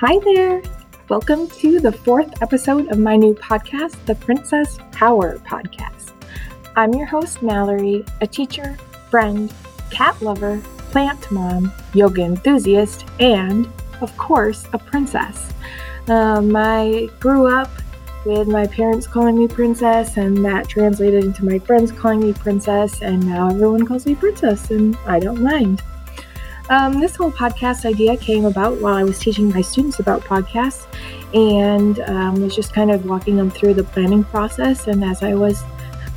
Hi there. Welcome to the fourth episode of my new podcast, the Princess Power Podcast. I'm your host, Mallory, a teacher, friend, cat lover, plant mom, yoga enthusiast, and, of course, a princess. Um, I grew up with my parents calling me princess, and that translated into my friends calling me princess, and now everyone calls me princess, and I don't mind. Um, this whole podcast idea came about while I was teaching my students about podcasts and um, was just kind of walking them through the planning process. And as I was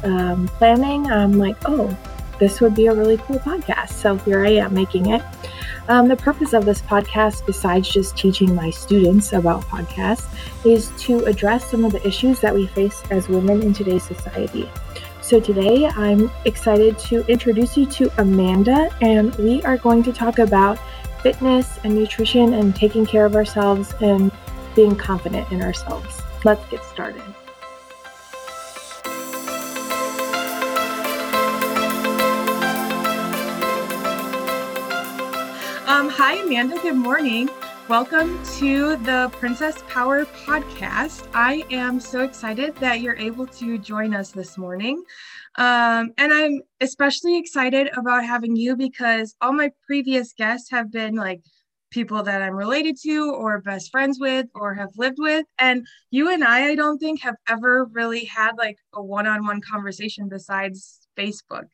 um, planning, I'm like, oh, this would be a really cool podcast. So here I am making it. Um, the purpose of this podcast, besides just teaching my students about podcasts, is to address some of the issues that we face as women in today's society. So today I'm excited to introduce you to Amanda, and we are going to talk about fitness and nutrition and taking care of ourselves and being confident in ourselves. Let's get started. Um, hi, Amanda. Good morning. Welcome to the Princess Power podcast. I am so excited that you're able to join us this morning. Um, and I'm especially excited about having you because all my previous guests have been like people that I'm related to or best friends with or have lived with. And you and I, I don't think, have ever really had like a one on one conversation besides Facebook.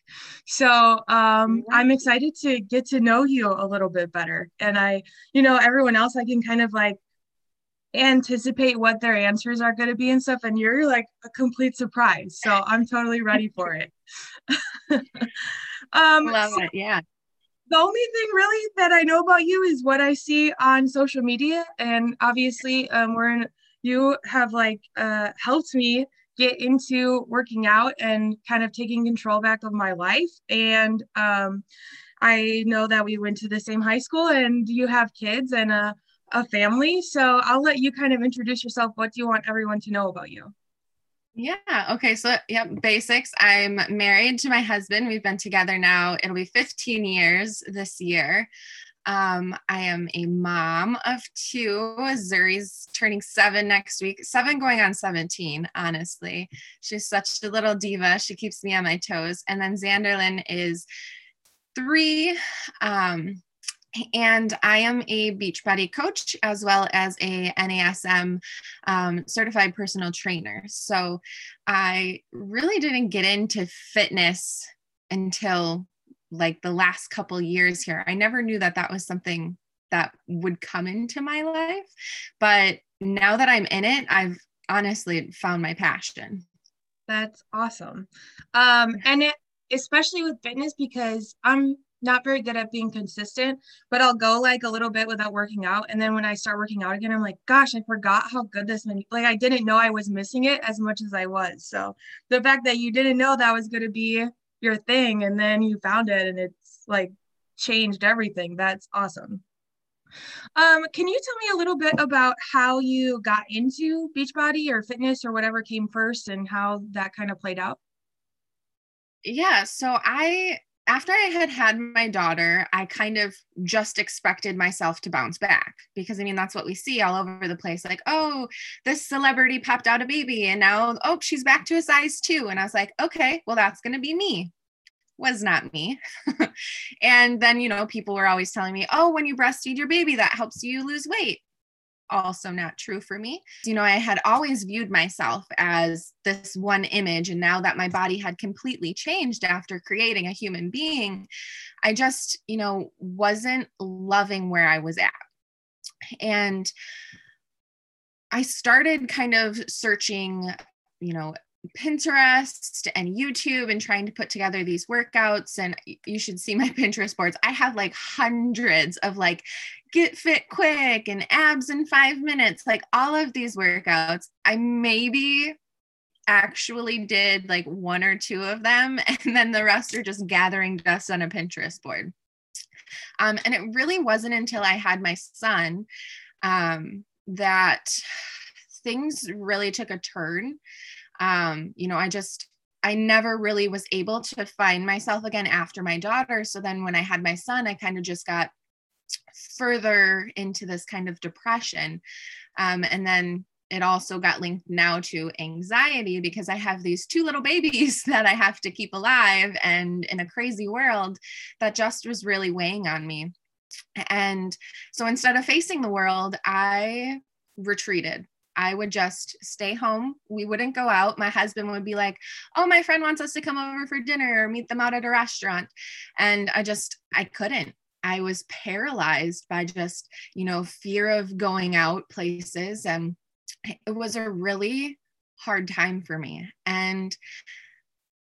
So um, I'm excited to get to know you a little bit better. And I, you know, everyone else, I can kind of like anticipate what their answers are going to be and stuff. And you're like a complete surprise. So I'm totally ready for it. um, Love so it. Yeah. The only thing really that I know about you is what I see on social media. And obviously, um, we're in, you have like uh, helped me get into working out and kind of taking control back of my life. And um, I know that we went to the same high school and you have kids and a, a family. So I'll let you kind of introduce yourself. What do you want everyone to know about you? Yeah. Okay. So, yeah, Basics. I'm married to my husband. We've been together now. It'll be 15 years this year. Um, I am a mom of two. Zuri's turning seven next week, seven going on 17, honestly. She's such a little diva. She keeps me on my toes. And then Xanderlin is three. Um, and I am a Beachbody coach as well as a NASM um, certified personal trainer. So I really didn't get into fitness until like the last couple years here. I never knew that that was something that would come into my life. But now that I'm in it, I've honestly found my passion. That's awesome. Um, and it, especially with fitness, because I'm not very good at being consistent, but I'll go like a little bit without working out. And then when I start working out again, I'm like, gosh, I forgot how good this many, like I didn't know I was missing it as much as I was. So the fact that you didn't know that was going to be your thing and then you found it and it's like changed everything. That's awesome. Um, can you tell me a little bit about how you got into Beachbody or fitness or whatever came first and how that kind of played out? Yeah, so I after I had had my daughter, I kind of just expected myself to bounce back because I mean, that's what we see all over the place. Like, oh, this celebrity popped out a baby and now, oh, she's back to a size two. And I was like, okay, well, that's going to be me. Was not me. and then, you know, people were always telling me, oh, when you breastfeed your baby, that helps you lose weight also not true for me. You know, I had always viewed myself as this one image. And now that my body had completely changed after creating a human being, I just, you know, wasn't loving where I was at. And I started kind of searching, you know, Pinterest and YouTube and trying to put together these workouts. And you should see my Pinterest boards. I have like hundreds of like get fit quick and abs in five minutes, like all of these workouts. I maybe actually did like one or two of them, and then the rest are just gathering dust on a Pinterest board. Um, and it really wasn't until I had my son um, that things really took a turn um, you know, I just, I never really was able to find myself again after my daughter. So then when I had my son, I kind of just got further into this kind of depression. Um, and then it also got linked now to anxiety because I have these two little babies that I have to keep alive and in a crazy world that just was really weighing on me. And so instead of facing the world, I retreated. I would just stay home. We wouldn't go out. My husband would be like, Oh, my friend wants us to come over for dinner or meet them out at a restaurant. And I just, I couldn't. I was paralyzed by just, you know, fear of going out places. And it was a really hard time for me. And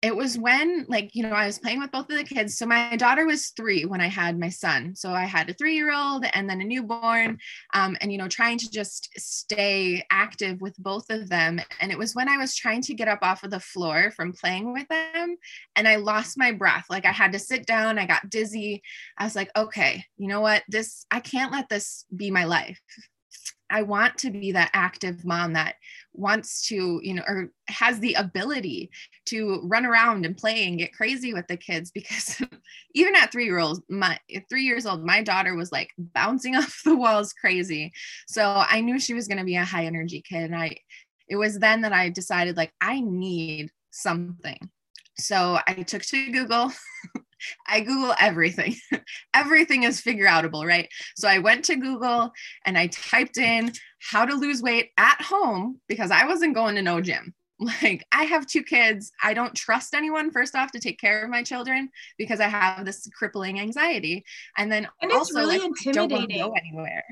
it was when like you know i was playing with both of the kids. So my daughter was three when i had my son. So i had a three year old and then a newborn um, and you know trying to just stay active with both of them. And it was when i was trying to get up off of the floor from playing with them and i lost my breath. Like i had to sit down i got dizzy. I was like okay you know what? This i can't let this be my life. I want to be that active mom that wants to, you know, or has the ability to run around and play and get crazy with the kids because even at three year olds, my three years old, my daughter was like bouncing off the walls crazy. So I knew she was going to be a high energy kid. And I, it was then that I decided like, I need something. So I took to Google I Google everything. everything is figure outable, right? So I went to Google and I typed in how to lose weight at home because I wasn't going to no gym. Like I have two kids. I don't trust anyone first off to take care of my children because I have this crippling anxiety. And then and it's also, really like, intimidating. Don't go anywhere.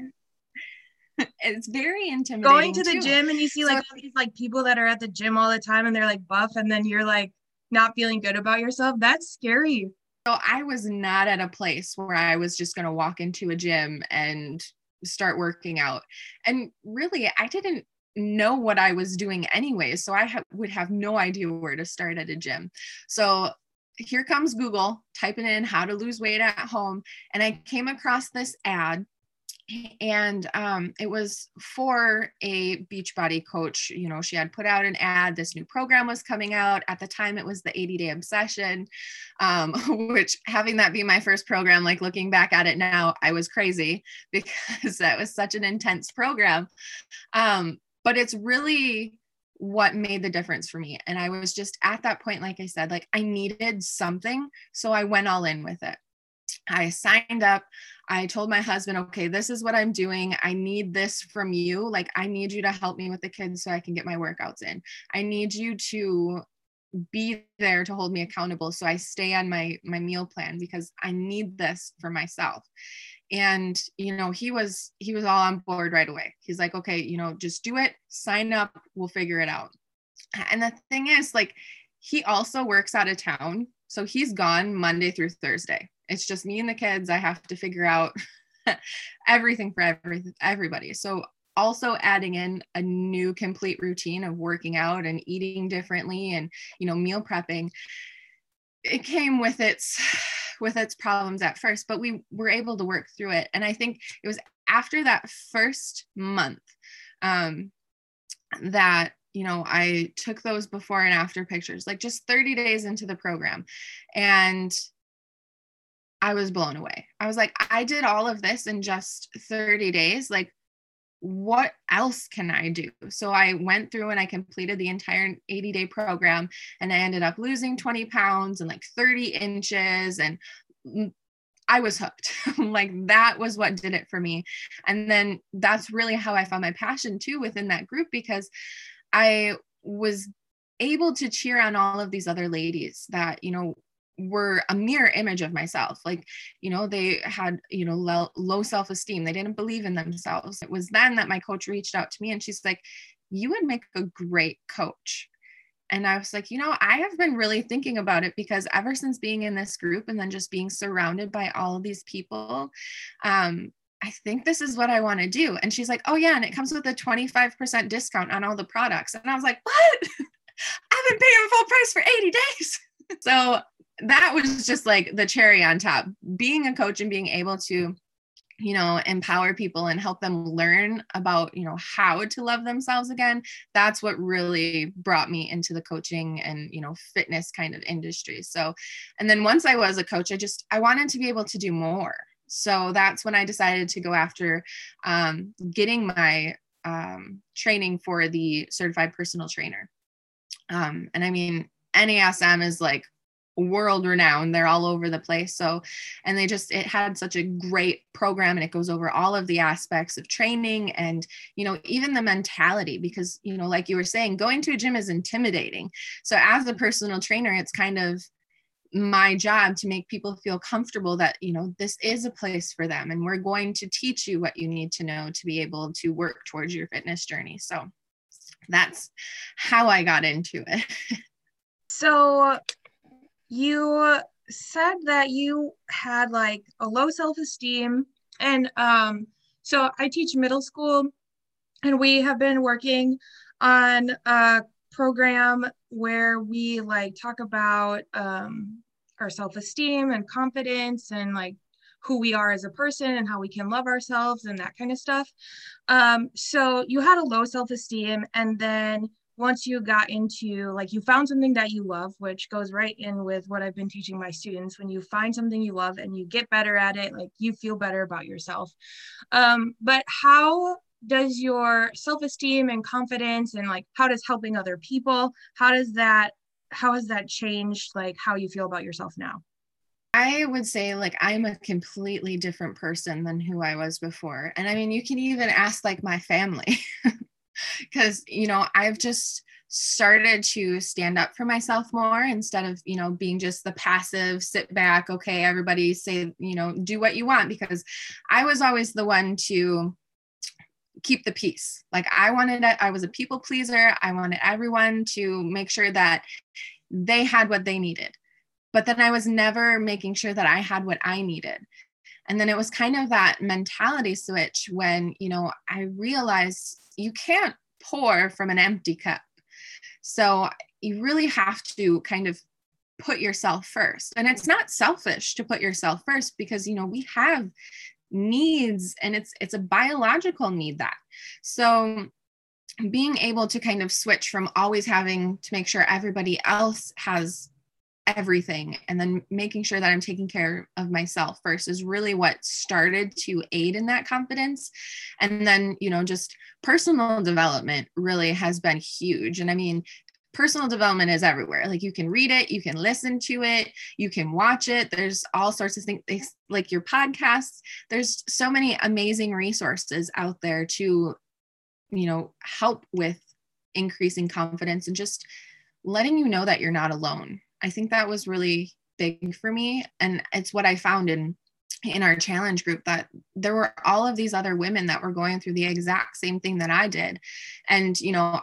it's very intimidating. Going to the too. gym and you see like so, all these like people that are at the gym all the time and they're like buff and then you're like not feeling good about yourself. That's scary. So I was not at a place where I was just going to walk into a gym and start working out. And really, I didn't know what I was doing anyway. So I ha- would have no idea where to start at a gym. So here comes Google, typing in how to lose weight at home. And I came across this ad and um, it was for a Beachbody coach you know she had put out an ad this new program was coming out. At the time it was the 80 day obsession um, which having that be my first program like looking back at it now i was crazy because that was such an intense program. Um, but it's really what made the difference for me. And i was just at that point like i said like i needed something so i went all in with it. I signed up. I told my husband, okay, this is what I'm doing. I need this from you. Like, I need you to help me with the kids so I can get my workouts in. I need you to be there to hold me accountable so I stay on my my meal plan because I need this for myself. And you know, he was he was all on board right away. He's like, "Okay, you know, just do it. Sign up. We'll figure it out." And the thing is like he also works out of town. So he's gone Monday through Thursday it's just me and the kids. I have to figure out everything for every, everybody. So also adding in a new complete routine of working out and eating differently and you know meal prepping it came with its with its problems at first but we were able to work through it and i think it was after that first month um that you know i took those before and after pictures like just 30 days into the program and I was blown away. I was like, I did all of this in just 30 days. Like, what else can I do? So I went through and I completed the entire 80 day program and I ended up losing 20 pounds and like 30 inches. And I was hooked. like, that was what did it for me. And then that's really how I found my passion too within that group because I was able to cheer on all of these other ladies that, you know, were a mirror image of myself like you know they had you know low, low self-esteem they didn't believe in themselves it was then that my coach reached out to me and she's like you would make a great coach and i was like you know i have been really thinking about it because ever since being in this group and then just being surrounded by all of these people um I think this is what I want to do. And she's like, Oh, yeah. And it comes with a 25% discount on all the products. And I was like, What? I've been paying full price for 80 days. so that was just like the cherry on top. Being a coach and being able to you know empower people and help them learn about you know how to love themselves again that's what really brought me into the coaching and you know fitness kind of industry so and then once i was a coach i just i wanted to be able to do more So that's when I decided to go after um, getting my um, training for the certified personal trainer. Um, and I mean, NASM is like world renowned they're all over the place so and they just it had such a great program and it goes over all of the aspects of training and you know even the mentality because you know like you were saying going to a gym is intimidating. So as a personal trainer it's kind of my job to make people feel comfortable that you know this is a place for them and we're going to teach you what you need to know to be able to work towards your fitness journey. So that's how i got into it. So you said that you had like a low self-esteem and um so I teach middle school and we have been working on a program where we like talk about um our self-esteem and confidence and like who we are as a person and how we can love ourselves and that kind of stuff. Um, so you had a low self-esteem and then once you got into like you found something that you love which goes right in with what i've been teaching my students when you find something you love and you get better at it like you feel better about yourself um, but how does your self-esteem and confidence and like how does helping other people how does that how has that changed like how you feel about yourself now I would say like I'm a completely different person than who I was before. And I mean, you can even ask like my family. because you know i've just started to stand up for myself more instead of you know being just the passive sit back okay everybody say you know do what you want because i was always the one to keep the peace. Like i wanted i was a people pleaser. I wanted everyone to make sure that they had what they needed. But then i was never making sure that i had what i needed. And then it was kind of that mentality switch when you know i realized you can't pour from an empty cup. So you really have to kind of put yourself first. And it's not selfish to put yourself first because you know we have needs and it's it's a biological need that. So being able to kind of switch from always having to make sure everybody else has everything and then making sure that I'm taking care of myself first is really what started to aid in that confidence. And then, you know, just personal development really has been huge. And I mean, personal development is everywhere. Like you can read it, you can listen to it, you can watch it. There's all sorts of things like your podcasts. There's so many amazing resources out there to, you know, help with increasing confidence and just letting you know that you're not alone I think that was really big for me. And it's what I found in in our challenge group that there were all of these other women that were going through the exact same thing that I did. And, you know,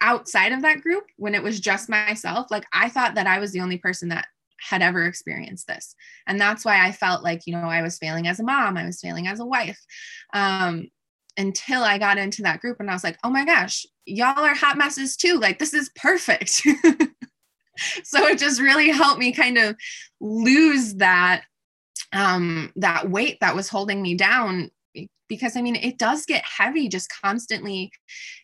outside of that group, when it was just myself, like I thought that I was the only person that had ever experienced this. And that's why I felt like, you know, I was failing as a mom, I was failing as a wife. Um, until I got into that group and I was like, oh my gosh, y'all are hot messes too. Like, this is perfect. so it just really helped me kind of lose that um that weight that was holding me down because I mean, it does get heavy just constantly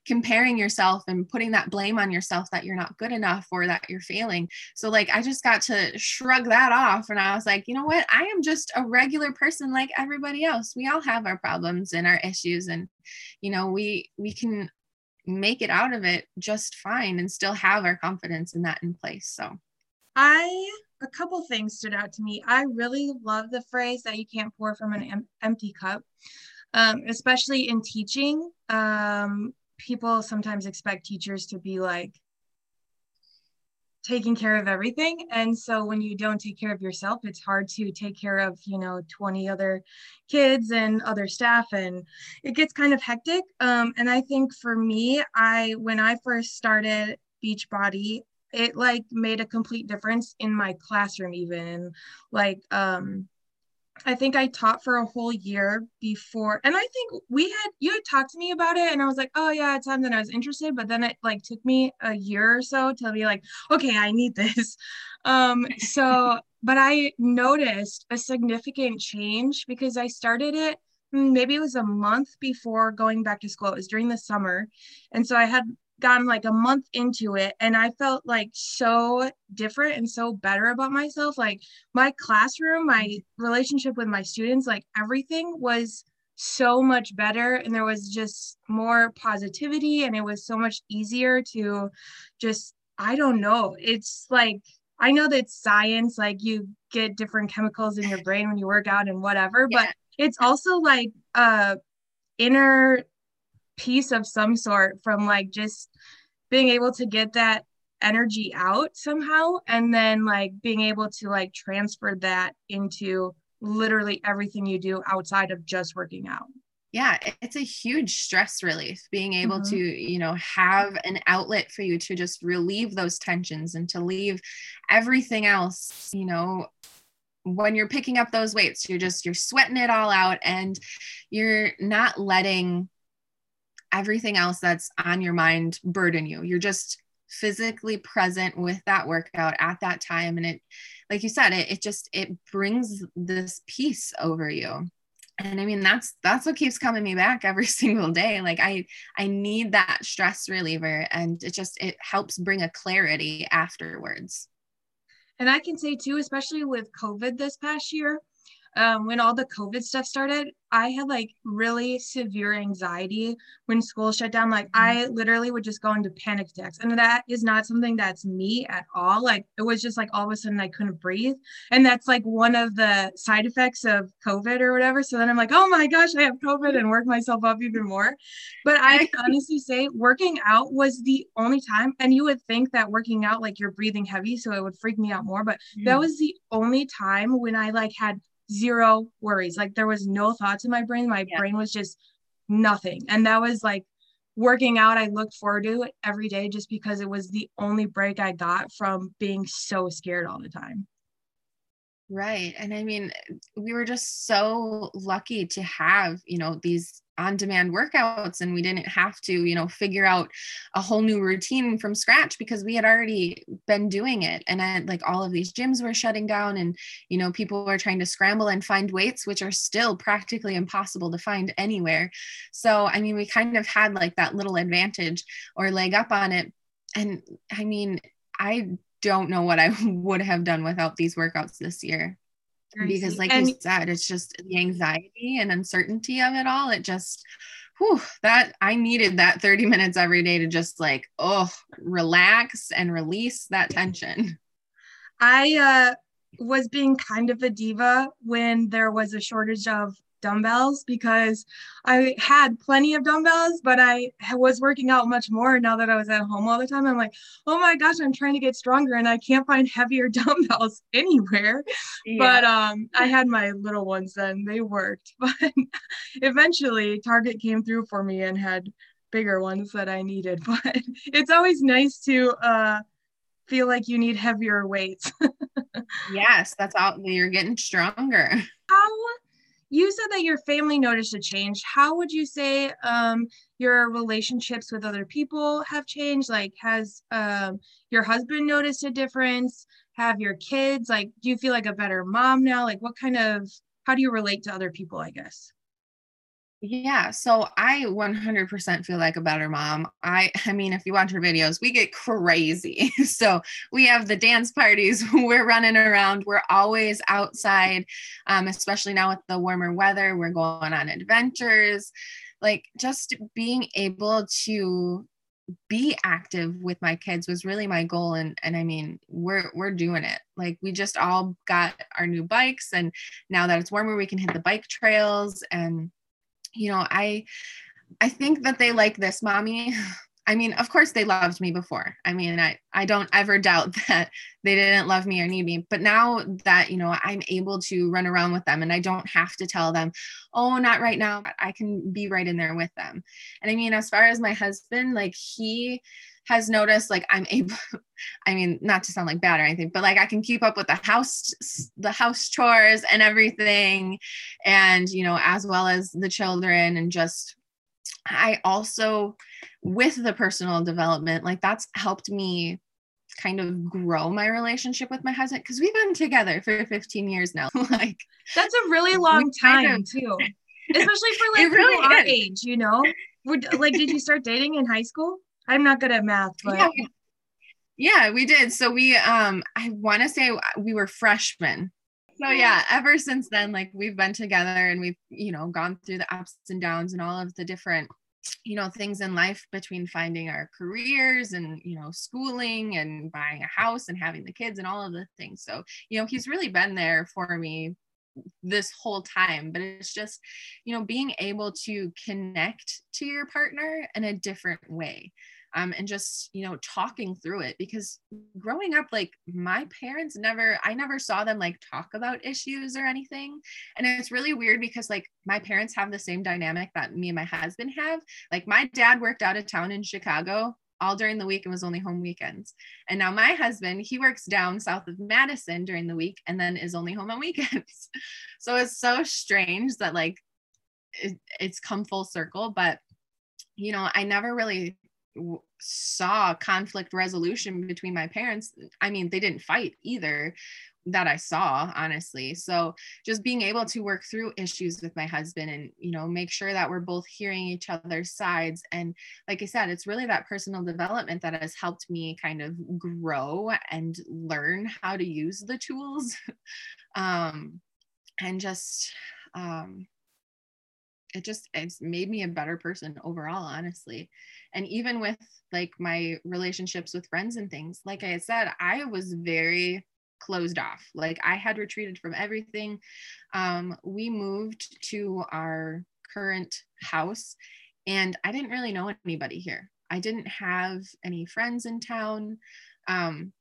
comparing yourself and putting that blame on yourself that you're not good enough or that you're failing. So, like, I just got to shrug that off. And I was like, you know what? I am just a regular person like everybody else. We all have our problems and our issues. And, you know, we, we can make it out of it just fine and still have our confidence in that in place. So I a couple things stood out to me. I really love the phrase that you can't pour from an em- empty cup, um, especially in teaching. Um, people sometimes expect teachers to be like taking care of everything. And so when you don't take care of yourself it's hard to take care of you know 20 other kids and other staff and it gets kind of hectic. Um, and i think for me i when i first started beachbody it like made a complete difference in my classroom even like um I think I taught for a whole year before, and I think we had you had talked to me about it, and I was like, oh yeah, it's something I was interested, but then it like took me a year or so to be like, okay, I need this. Um, so, but I noticed a significant change because I started it mm, maybe it was a month before going back to school. It was during the summer, and so I had gotten like a month into it and I felt like so different and so better about myself. Like my classroom, my relationship with my students, like everything was so much better and there was just more positivity and it was so much easier to just I don't know. It's like I know that science like you get different chemicals in your brain when you work out and whatever, yeah. but it's also like a inner peace of some sort from like just being able to get that energy out somehow and then like being able to like transfer that into literally everything you do outside of just working out yeah it's a huge stress relief being able mm-hmm. to you know have an outlet for you to just relieve those tensions and to leave everything else you know when you're picking up those weights you're just you're sweating it all out and you're not letting everything else that's on your mind burden you. You're just physically present with that workout at that time. And it like you said it, it just it brings this peace over you. And i mean that's that's what keeps coming me back every single day. Like i i need that stress reliever and it just it helps bring a clarity afterwards. And i can say too especially with covid this past year um, when all the COVID stuff started, I had like really severe anxiety when school shut down. Like mm-hmm. I literally would just go into panic attacks. And that is not something that's me at all. Like it was just like all of a sudden I couldn't breathe. And that's like one of the side effects of COVID or whatever. So then I'm like, oh my gosh, I have COVID and work myself up even more. But I honestly say working out was the only time. And you would think that working out, like you're breathing heavy, so it would freak me out more. But mm. that was the only time when I like had zero worries. Like there was no thoughts in my brain. My yeah. brain was just nothing. And that was like working out. I looked forward to it every day just because it was the only break I got from being so scared all the time. Right. And I mean, we were just so lucky to have, you know, these on demand workouts and we didn't have to you know figure out a whole new routine from scratch because we had already been doing it. And I, like all of these gyms were shutting down and you know people were trying to scramble and find weights which are still practically impossible to find anywhere. So i mean we kind of had like that little advantage or leg up on it. And i mean i don't know what i would have done without these workouts this year because like and, you said it's just the anxiety and uncertainty of it all. It just whew, that i needed that 30 minutes every day to just like oh relax and release that tension. I uh was being kind of a diva when there was a shortage of dumbbells because I had plenty of dumbbells, but I was working out much more now that I was at home all the time. I'm like, oh my gosh, I'm trying to get stronger and I can't find heavier dumbbells anywhere. Yeah. But um, I had my little ones then, they worked. But eventually, Target came through for me and had bigger ones that I needed. But it's always nice to uh, feel like you need heavier weights. yes, that's all. You're getting stronger. How you said that your family noticed a change. How would you say um, your relationships with other people have changed? Like, has um, your husband noticed a difference? Have your kids, like, do you feel like a better mom now? Like, what kind of, how do you relate to other people, I guess? Yeah, so I 100% feel like a better mom. I I mean, if you watch our videos, we get crazy. so we have the dance parties, we're running around, we're always outside, um, especially now with the warmer weather, we're going on adventures. Like just being able to be active with my kids was really my goal and and I mean we're we're doing it like we just all got our new bikes and now that it's warmer we can hit the bike trails and you know, I I think that they like this mommy. I mean, of course they loved me before. I mean, I I don't ever doubt that they didn't love me or need me. But now that, you know, I'm able to run around with them and I don't have to tell them, "Oh, not right now." I can be right in there with them. And I mean, as far as my husband, like he has noticed like I'm able I mean not to sound like bad or anything but like I can keep up with the house the house chores and everything. And you know as well as the children and just I also with the personal development like that's helped me kind of grow my relationship with my husband because we've been together for 15 years now. Like that's a really long time kind of, too. Especially for like really our age you know? Would, like did you start dating in high school I'm not good at math, but yeah, we, yeah, we did. So we um I want to say we were freshmen. So yeah, ever since then like we've been together and we've, you know, gone through the ups and downs and all of the different you know things in life between finding our careers and you know schooling and buying a house and having the kids and all of the things so you know he's really been there for me this whole time but it's just you know being able to connect to your partner in a different way um, and just you know talking through it because growing up like my parents never i never saw them like talk about issues or anything and it's really weird because like my parents have the same dynamic that me and my husband have. Like my dad worked out of town in chicago all during the week and was only home weekends. And now my husband, he works down south of Madison during the week and then is only home on weekends. so it's so strange that like it, it's come full circle, but you know, I never really saw conflict resolution between my parents. I mean, they didn't fight either that I saw, honestly. So just being able to work through issues with my husband and, you know, make sure that we're both hearing each other's sides. And like I said, it's really that personal development that has helped me kind of grow and learn how to use the tools. um, and just, um, it just it's made me a better person overall honestly. And even with like my relationships with friends and things like i said i was very closed off. Like i had retreated from everything. Um, we moved to our current house and i didn't really know anybody here. I didn't have any friends in town. Um,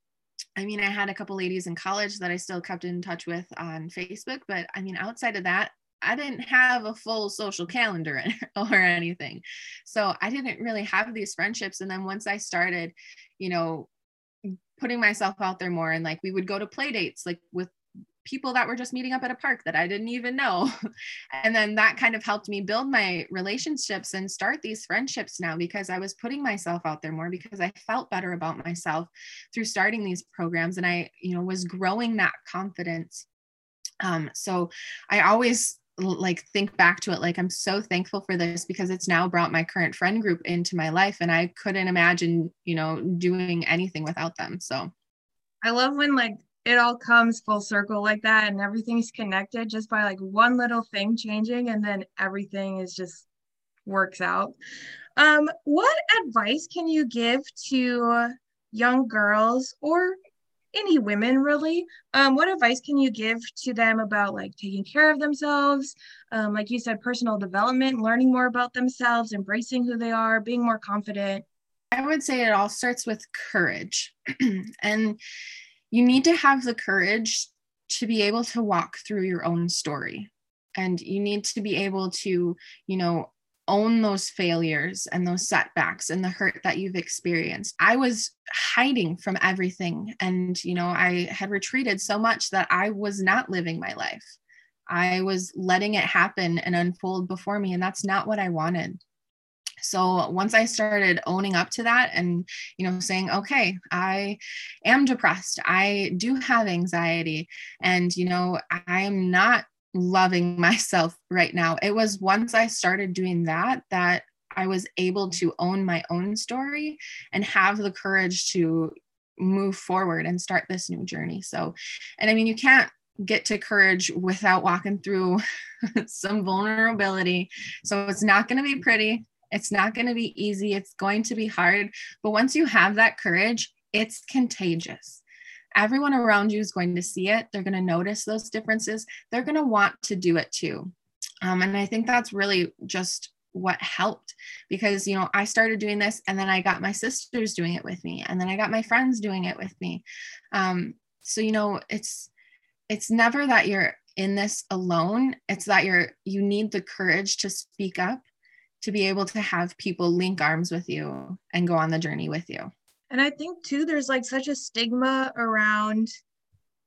I mean, I had a couple ladies in college that I still kept in touch with on Facebook, but I mean, outside of that, I didn't have a full social calendar or anything. So I didn't really have these friendships. And then once I started, you know, putting myself out there more and like we would go to play dates like with people that were just meeting up at a park that I didn't even know. and then that kind of helped me build my relationships and start these friendships now because I was putting myself out there more because I felt better about myself through starting these programs and I, you know, was growing that confidence. Um, so I always like think back to it like i'm so thankful for this because it's now brought my current friend group into my life and i couldn't imagine you know doing anything without them so. I love when like it all comes full circle like that and everything's connected just by like one little thing changing and then everything is just works out. Um what advice can you give to young girls or any women really. Um, what advice can you give to them about like taking care of themselves? Um, like you said personal development learning more about themselves embracing who they are being more confident. I would say it all starts with courage. And you need to have the courage to be able to walk through your own story. And you need to be able to you know own those failures and those setbacks and the hurt that you've experienced. I was hiding from everything. And, you know, I had retreated so much that I was not living my life. I was letting it happen and unfold before me. And that's not what I wanted. So once I started owning up to that and, you know, saying, okay, I am depressed, I do have anxiety, and, you know, I am not loving myself right now. It was once I started doing that that I was able to own my own story and have the courage to move forward and start this new journey. So, and I mean, you can't get to courage without walking through some vulnerability. So, it's not going to be pretty. It's not going to be easy. It's going to be hard. But once you have that courage, it's contagious everyone around you is going to see it. They're going to notice those differences. They're going to want to do it too. Um, and I think that's really just what helped because, you know, I started doing this and then I got my sisters doing it with me and then I got my friends doing it with me. Um, so, you know, it's, it's never that you're in this alone. It's that you're, you need the courage to speak up to be able to have people link arms with you and go on the journey with you. And I think too, there's like such a stigma around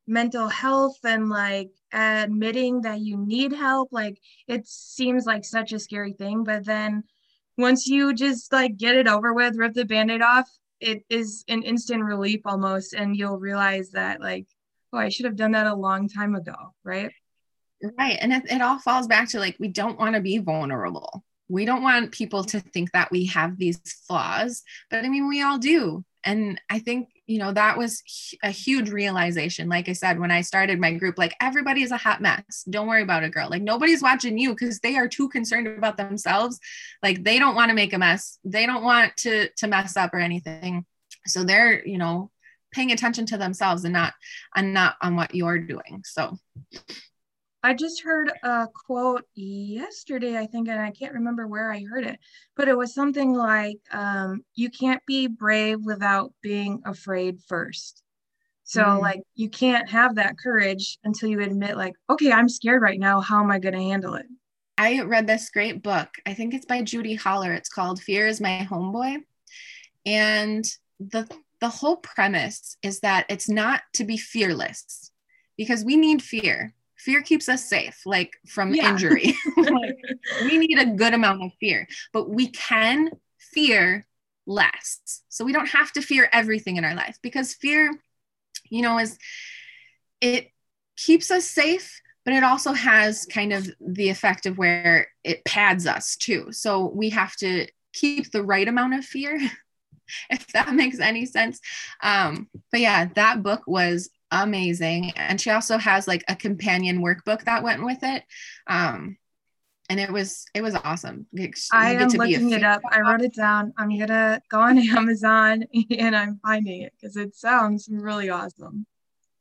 mental health and like admitting that you need help. Like it seems like such a scary thing. But then once you just like get it over with, rip the band aid off, it is an instant relief almost. And you'll realize that, like, oh, I should have done that a long time ago. Right. Right. And it, it all falls back to like, we don't want to be vulnerable we don't want people to think that we have these flaws, but I mean, we all do. And I think, you know, that was a huge realization. Like I said, when I started my group, like everybody is a hot mess. Don't worry about it, girl. Like nobody's watching you because they are too concerned about themselves. Like they don't want to make a mess. They don't want to to mess up or anything. So they're, you know, paying attention to themselves and not and not on what you're doing. So I just heard a quote yesterday, I think, and I can't remember where I heard it, but it was something like, um, you can't be brave without being afraid first. So, mm. like, you can't have that courage until you admit, like, okay, I'm scared right now. How am I going to handle it? I read this great book. I think it's by Judi Holler. It's called Fear is My Homeboy. And the the whole premise is that it's not to be fearless because we need fear fear keeps us safe like from yeah. injury. Like, we need a good amount of fear but we can fear less. So we don't have to fear everything in our life because fear you know is it keeps us safe but it also has kind of the effect of where it pads us too. So we have to keep the right amount of fear if that makes any sense. Um but yeah that book was amazing. And she also has like a companion workbook that went with it. Um, and it was it was awesome. You I am looking it up. I wrote it down. I'm gonna go on Amazon and I'm finding it because it sounds really awesome.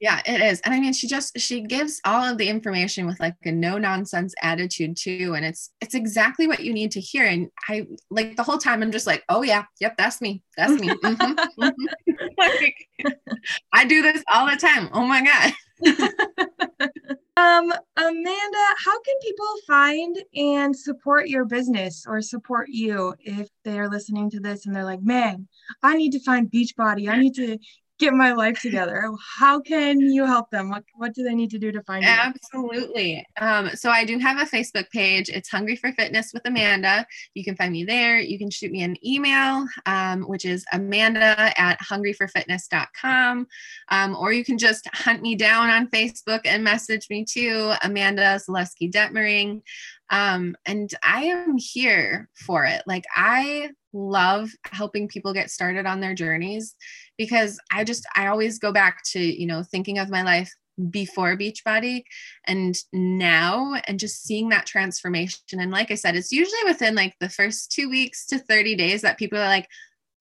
Yeah, it is. And I mean, she just she gives all of the information with like a no nonsense attitude too. And it's it's exactly what you need to hear. And I like the whole time I'm just like, oh yeah, yep, that's me. That's me. Mm-hmm, mm-hmm. like, I do this all the time. Oh my God. um, Amanda, how can people find and support your business or support you if they're listening to this and they're like, man, I need to find Beachbody. I need to get my life together? How can you help them? What, what do they need to do to find you? Absolutely. Um, so i do have a facebook page. It's hungry for fitness with amanda. You can find me there. You can shoot me an email um, which is amanda at hungryforfitness.com um, or you can just hunt me down on facebook and message me too amanda zaleski detmering. Um, and i am here for it. Like i love helping people get started on their journeys because I just I always go back to, you know, thinking of my life before Beachbody and now and just seeing that transformation and like I said it's usually within like the first 2 weeks to 30 days that people are like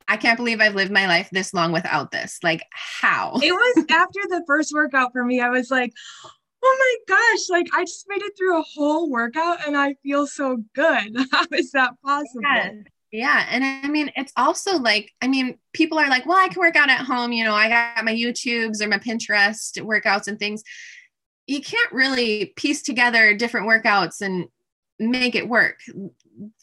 I can't believe I've lived my life this long without this. Like, how? It was after the first workout for me. I was like, oh my gosh, like I just made it through a whole workout and I feel so good. How is that possible? Yes. Yeah. And I mean, it's also like, I mean, people are like, well, I can work out at home. You know, I got my YouTubes or my Pinterest workouts and things. You can't really piece together different workouts and make it work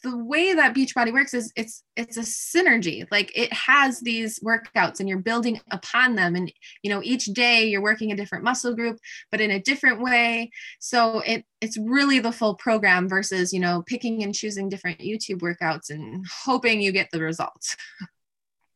the way that beachbody works is it's it's a synergy. Like it has these workouts and you're building upon them. And you know each day you're working a different muscle group but in a different way. So it it's really the full program versus you know picking and choosing different youtube workouts and hoping you get the results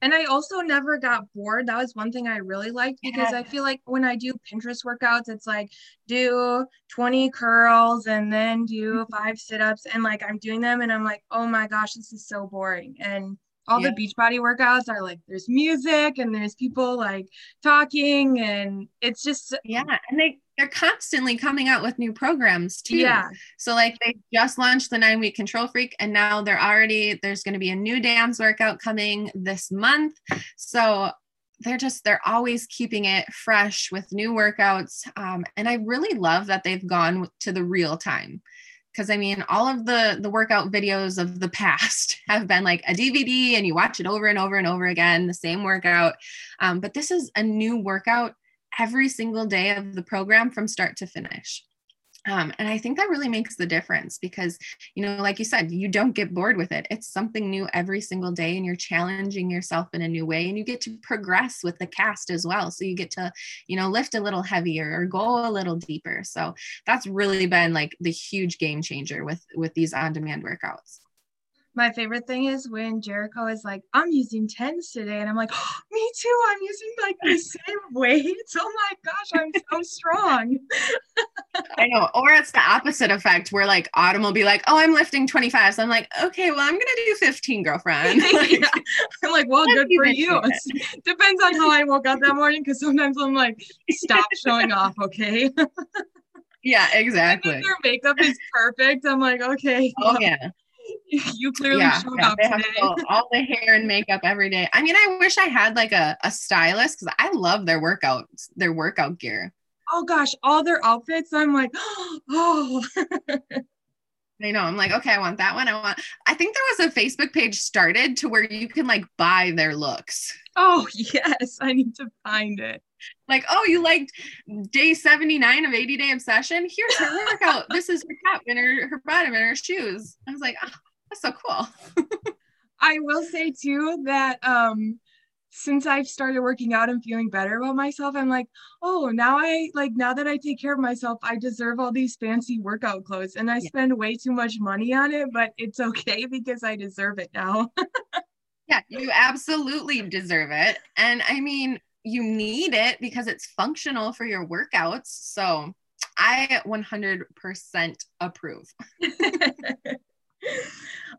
And I also never got bored. That was one thing I really liked because yeah. I feel like when I do Pinterest workouts, it's like do 20 curls and then do mm-hmm. five sit ups. And like I'm doing them and I'm like, oh my gosh, this is so boring. And all yeah. the Beachbody workouts are like there's music and there's people like talking and it's just yeah and they they're constantly coming out with new programs too. Yeah. So like they just launched the nine week control freak and now they're already there's going to be a new dance workout coming this month. So they're just they're always keeping it fresh with new workouts. Um, and I really love that they've gone to the real time because I mean, all of the the workout videos of the past have been like a DVD, and you watch it over and over and over again, the same workout. Um, but this is a new workout every single day of the program from start to finish. Um, and I think that really makes the difference because, you know, like you said, you don't get bored with it. It's something new every single day, and you're challenging yourself in a new way, and you get to progress with the cast as well. So you get to, you know, lift a little heavier or go a little deeper. So that's really been like the huge game changer with with these on-demand workouts my favorite thing is when Jericho is like, I'm using tens today. And I'm like, oh, me too. I'm using like the same weights. Oh my gosh, I'm so strong. I know. Or it's the opposite effect where like Autumn will be like, oh, I'm lifting 25. So I'm like, okay, well, I'm going to do 15, girlfriend. Like, yeah. I'm like, well, good for you. Depends on how I woke up that morning because sometimes I'm like, stop showing off, okay? yeah, exactly. their makeup is perfect, I'm like, okay, Oh, well, yeah. you clearly Yeah. showed yeah, up today. all, all the hair and makeup every day. I mean, I wish I had like a, a stylist because I love their workouts, their workout gear. Oh gosh, all their outfits, I'm like, oh, I know. I'm like, okay, I want that one. I want. I think there was a Facebook page started to where you can like buy their looks. oh yes, I need to find it. Like, oh, you liked day 79 of 80 Day Obsession? Here's her workout. this is her top and her, her bottom and her shoes. I was like, oh, that's so cool. I will say too that um since I've started working out and feeling better about myself, I'm like, oh, now I like now that I take care of myself, I deserve all these fancy workout clothes. And I Yeah. spend way too much money on it, but it's okay because I deserve it now. Yeah, you absolutely deserve it. And I mean, you need it because it's functional for your workouts. So I 100% approve.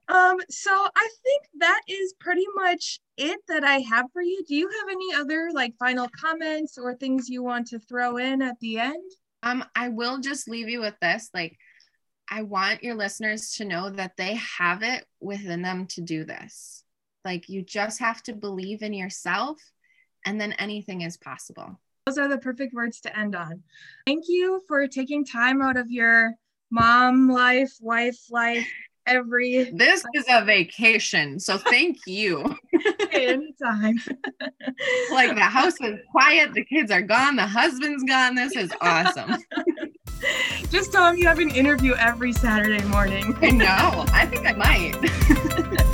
um, so I think that is pretty much it that I have for you. Do you have any other like final comments or things you want to throw in at the end? Um, I will just leave you with this. Like, I want your listeners to know that they have it within them to do this. Like, you just have to believe in yourself, and then anything is possible. Those are the perfect words to end on. Thank you for taking time out of your mom life, wife life, every This is a vacation. So, thank you. anytime. like, the house is quiet, the kids are gone, the husband's gone. This is awesome. Just tell them you have an interview every Saturday morning. I know. I think I might.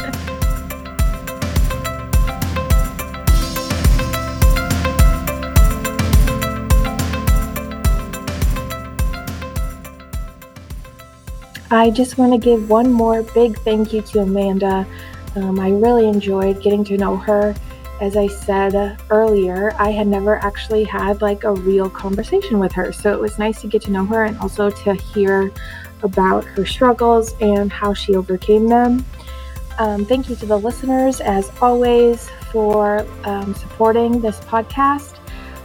I just want to give one more big thank you to Amanda. Um, I really enjoyed getting to know her. As I said earlier, I had never actually had like a real conversation with her. So it was nice to get to know her and also to hear about her struggles and how she overcame them. Um, thank you to the listeners, as always, for um, supporting this podcast.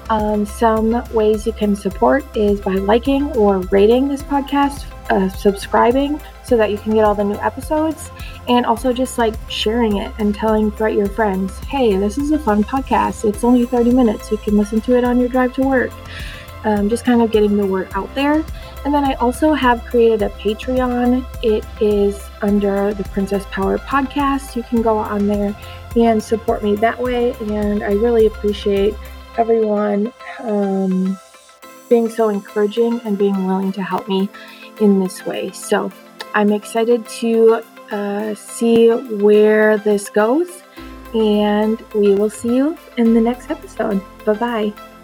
Um, some ways you can support is by liking or rating this podcast, uh, subscribing so that you can get all the new episodes, and also just like sharing it and telling your friends, hey, this is a fun podcast. It's only 30 minutes. You can listen to it on your drive to work. Um, just kind of getting the word out there. And then I also have created a Patreon. It is under the Princess Power podcast. You can go on there and support me that way. And I really appreciate everyone um, being so encouraging and being willing to help me in this way. So I'm excited to uh, see where this goes. And we will see you in the next episode. Bye bye.